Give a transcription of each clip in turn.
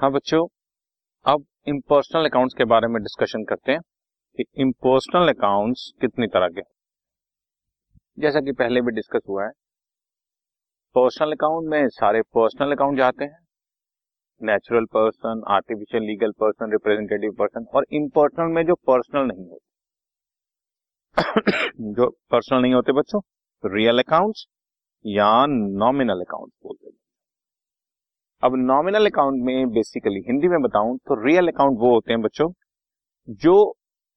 हाँ बच्चों, अब इम्पर्सनल अकाउंट्स के बारे में डिस्कशन करते हैं कि इम्पर्सनल अकाउंट्स कितनी तरह के जैसा कि पहले भी डिस्कस हुआ है पर्सनल अकाउंट में सारे पर्सनल अकाउंट जाते हैं। Natural person artificial legal person representative person और इम्पर्सनल में जो पर्सनल नहीं होते जो पर्सनल नहीं होते बच्चों रियल अकाउंट्स या नॉमिनल अकाउंट बोलते अब नॉमिनल अकाउंट में बेसिकली हिंदी में बताऊँ तो रियल अकाउंट वो होते हैं बच्चों, जो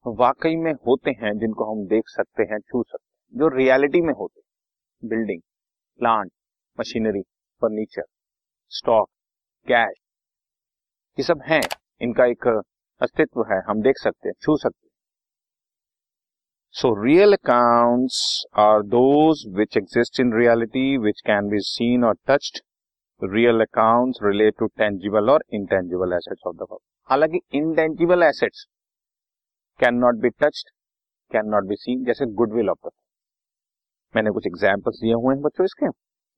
वाकई में होते हैं, जिनको हम देख सकते हैं, छू सकते हैं, जो रियलिटी में होते building plant machinery furniture stock cash ये सब हैं। इनका एक अस्तित्व है, हम देख सकते हैं, छू सकते हैं। So real accounts are those which exist in reality which can be seen और touched real accounts relate to tangible और इंटेंजिबल एसेट्स ऑफ़ द हालाँकि intangible assets can not be touched can not be seen जैसे goodwill of the मैंने कुछ examples दिए हुए हैं बच्चों इसके।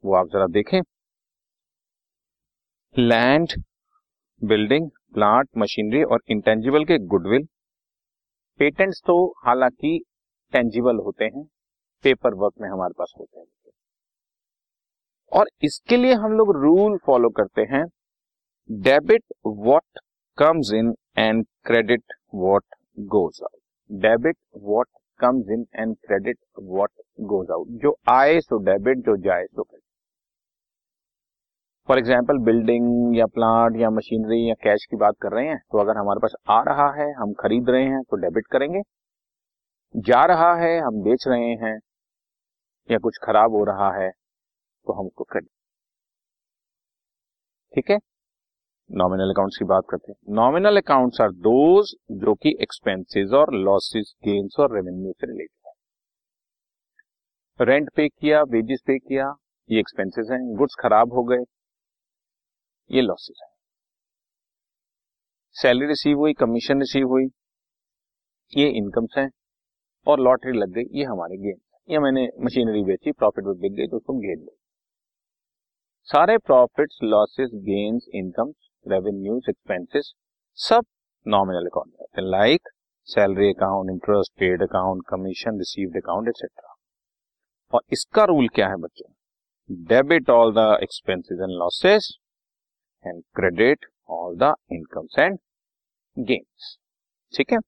वो आप जरा देखें। लैंड बिल्डिंग प्लांट मशीनरी और इंटेंजिबल के गुडविल पेटेंट्स तो हालाँकि टेंजिबल होते हैं पेपर वर्क में हमारे पास होते हैं। और इसके लिए हम लोग रूल फॉलो करते हैं debit what comes in and credit what goes out debit what comes in and credit what goes out जो आए सो डेबिट जो जाए सो क्रेडिट फॉर एग्ज़ाम्पल बिल्डिंग या प्लांट या मशीनरी या कैश की बात कर रहे हैं तो अगर हमारे पास आ रहा है, हम खरीद रहे हैं तो डेबिट करेंगे. जा रहा है, हम बेच रहे हैं, या कुछ खराब हो रहा है तो हम उसको ठीक है? नॉमिनल अकाउंट्स की बात करते हैं। नॉमिनल अकाउंट्स आर दोज जो कि एक्सपेंसेस और लॉसेस गेन्स और रेवेन्यू से रिलेटेड है। रेंट पे किया वेजेस पे किया, ये एक्सपेंसेस हैं। गुड्स खराब हो गए, ये लॉसेस हैं। सैलरी रिसीव हुई कमीशन रिसीव हुई, ये इनकम्स हैं। और लॉटरी लग गई, ये हमारे गेन या मैंने मशीनरी बेची प्रॉफिट बिक गई तो उसको गेन लो सारे profits losses gains income revenues expenses सब नॉमिनल अकाउंट में होते हैं। Like salary account interest paid account commission received account etcetera और इसका रूल क्या है बच्चों? Debit all the expenses and losses and credit all the incomes and gains ठीक है?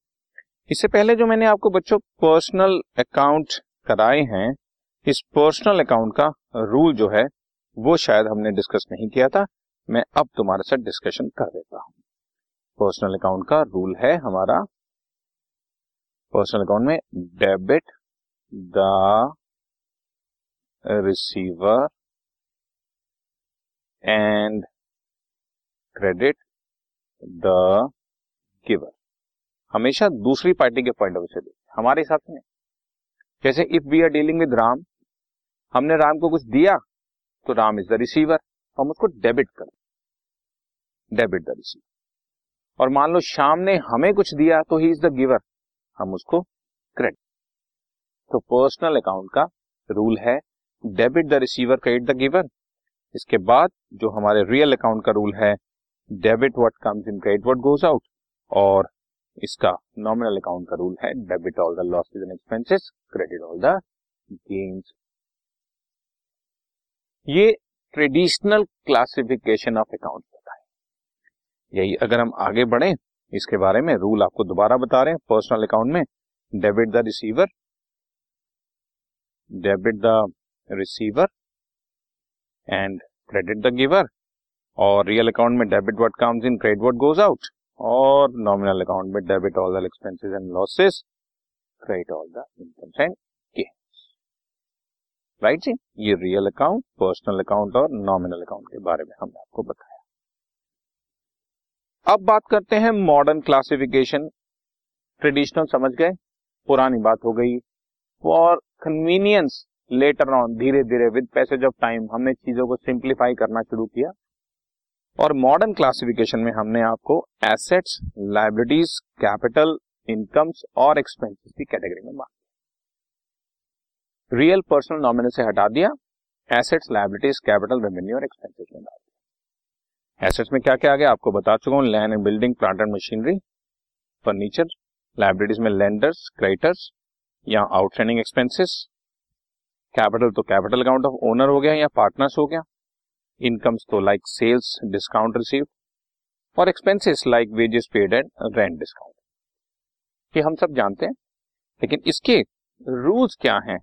इससे पहले जो मैंने आपको बच्चों पर्सनल अकाउंट कराए हैं, इस पर्सनल अकाउंट का रूल जो है वो शायद हमने डिस्कस नहीं किया था। मैं अब तुम्हारे साथ डिस्कशन कर देता हूँ। पर्सनल अकाउंट का रूल है हमारा। पर्सनल अकाउंट में debit the receiver and credit the giver हमेशा दूसरी पार्टी के पॉइंट ऑफ़ व्यू से हमारे हिसाब से जैसे if we are dealing with Ram, हमने राम को कुछ दिया तो राम इज़ द रिसीवर हम उसको डेबिट कर। डेबिट द रिसीवर और मान लो श्याम ने हमें कुछ दिया तो ही इज़ द गिवर हम उसको क्रेडिट तो पर्सनल अकाउंट का रूल है debit the receiver credit the giver इसके बाद जो हमारे रियल अकाउंट का रूल है debit what comes in credit what goes out और इसका नॉमिनल अकाउंट का रूल है debit all the losses and expenses credit all the gains ये ट्रेडिशनल क्लासिफिकेशन ऑफ़ अकाउंट बताए यही अगर हम आगे बढ़े, इसके बारे में रूल आपको दोबारा बता रहे हैं, पर्सनल अकाउंट में, debit the receiver, debit the receiver and credit the giver और रियल अकाउंट में debit what comes in credit what goes out और नॉमिनल अकाउंट में debit all the expenses and losses credit all the incomes and right जी ये real account personal account और nominal account के बारे में हमने आपको बताया। अब बात करते हैं मॉडर्न क्लासिफिकेशन ट्रेडिशनल समझ गए? पुरानी बात हो गई। फॉर कन्वीनियंस लेटर ऑन धीरे धीरे विद पैसेज ऑफ़ टाइम हमने चीज़ों को सिंप्लीफाई करना शुरू किया। और मॉडर्न क्लासिफिकेशन में हमने आपको एसेट्स लाइबिलिटीज कैपिटल इनकम्स और एक्सपेंसेस की कैटेगरी में बांट रियल पर्सनल नॉमिनल से हटा दिया एसेट्स लाइबिलिटीज कैपिटल रेवेन्यू और एक्सपेंसेस में डाल दिया। एसेट्स में क्या क्या आ गया? आपको बता चुका हूँ land and building plant and machinery furniture liabilities में लैंडर्स क्रेडिटर्स या आउटस्टैंडिंग एक्सपेंसेस कैपिटल तो कैपिटल अकाउंट ऑफ़ ओनर हो गया या पार्टनर्स हो गया इनकम्स तो लाइक सेल्स डिस्काउंट रिसीव और expenses like wages paid and rent discount ये हम सब जानते हैं, लेकिन इसके रूल्स क्या हैं?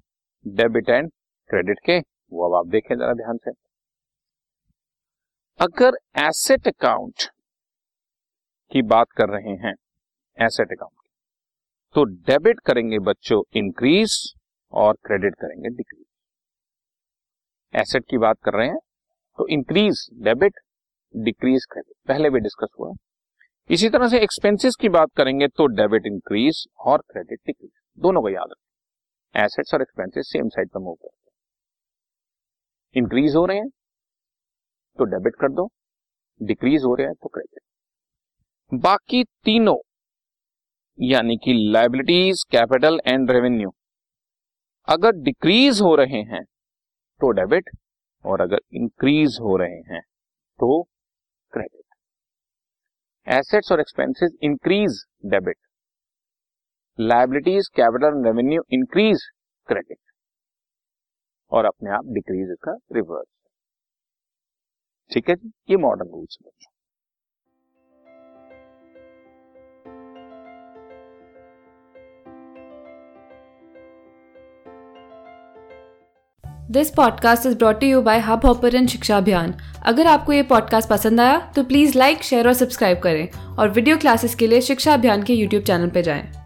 डेबिट एंड क्रेडिट के, वो अब आप देखें जरा ध्यान से। अगर एसेट अकाउंट की बात कर रहे हैं, एसेट अकाउंट तो डेबिट करेंगे बच्चों इंक्रीज और क्रेडिट करेंगे डिक्रीज। एसेट की बात कर रहे हैं तो इंक्रीज डेबिट, डिक्रीज क्रेडिट, पहले भी डिस्कस हुआ। इसी तरह से एक्सपेंसेस की बात करेंगे तो डेबिट इंक्रीज और क्रेडिट डिक्रीज, दोनों को याद रखें। एसेट्स और एक्सपेंसेस सेम साइड पर मूव करते हैं। इंक्रीज हो रहे हैं तो डेबिट कर दो। डिक्रीज हो रहे हैं तो क्रेडिट बाकी तीनों, यानी कि लाइबिलिटीज कैपिटल एंड रेवेन्यू अगर डिक्रीज हो रहे हैं तो डेबिट और अगर इंक्रीज हो रहे हैं तो क्रेडिट एसेट्स और expenses increase debit liabilities capital revenue increase credit और अपने आप डिक्रीज इसका रिवर्स ठीक है ये मॉडर्न रूल्स बच्चों। This podcast is brought you by Hubhopper शिक्षा अभियान अगर आपको ये पॉडकास्ट पसंद आया तो प्लीज़ लाइक शेयर और सब्सक्राइब करें और वीडियो क्लासेस के लिए शिक्षा अभियान के यूट्यूब चैनल पर जाएँ।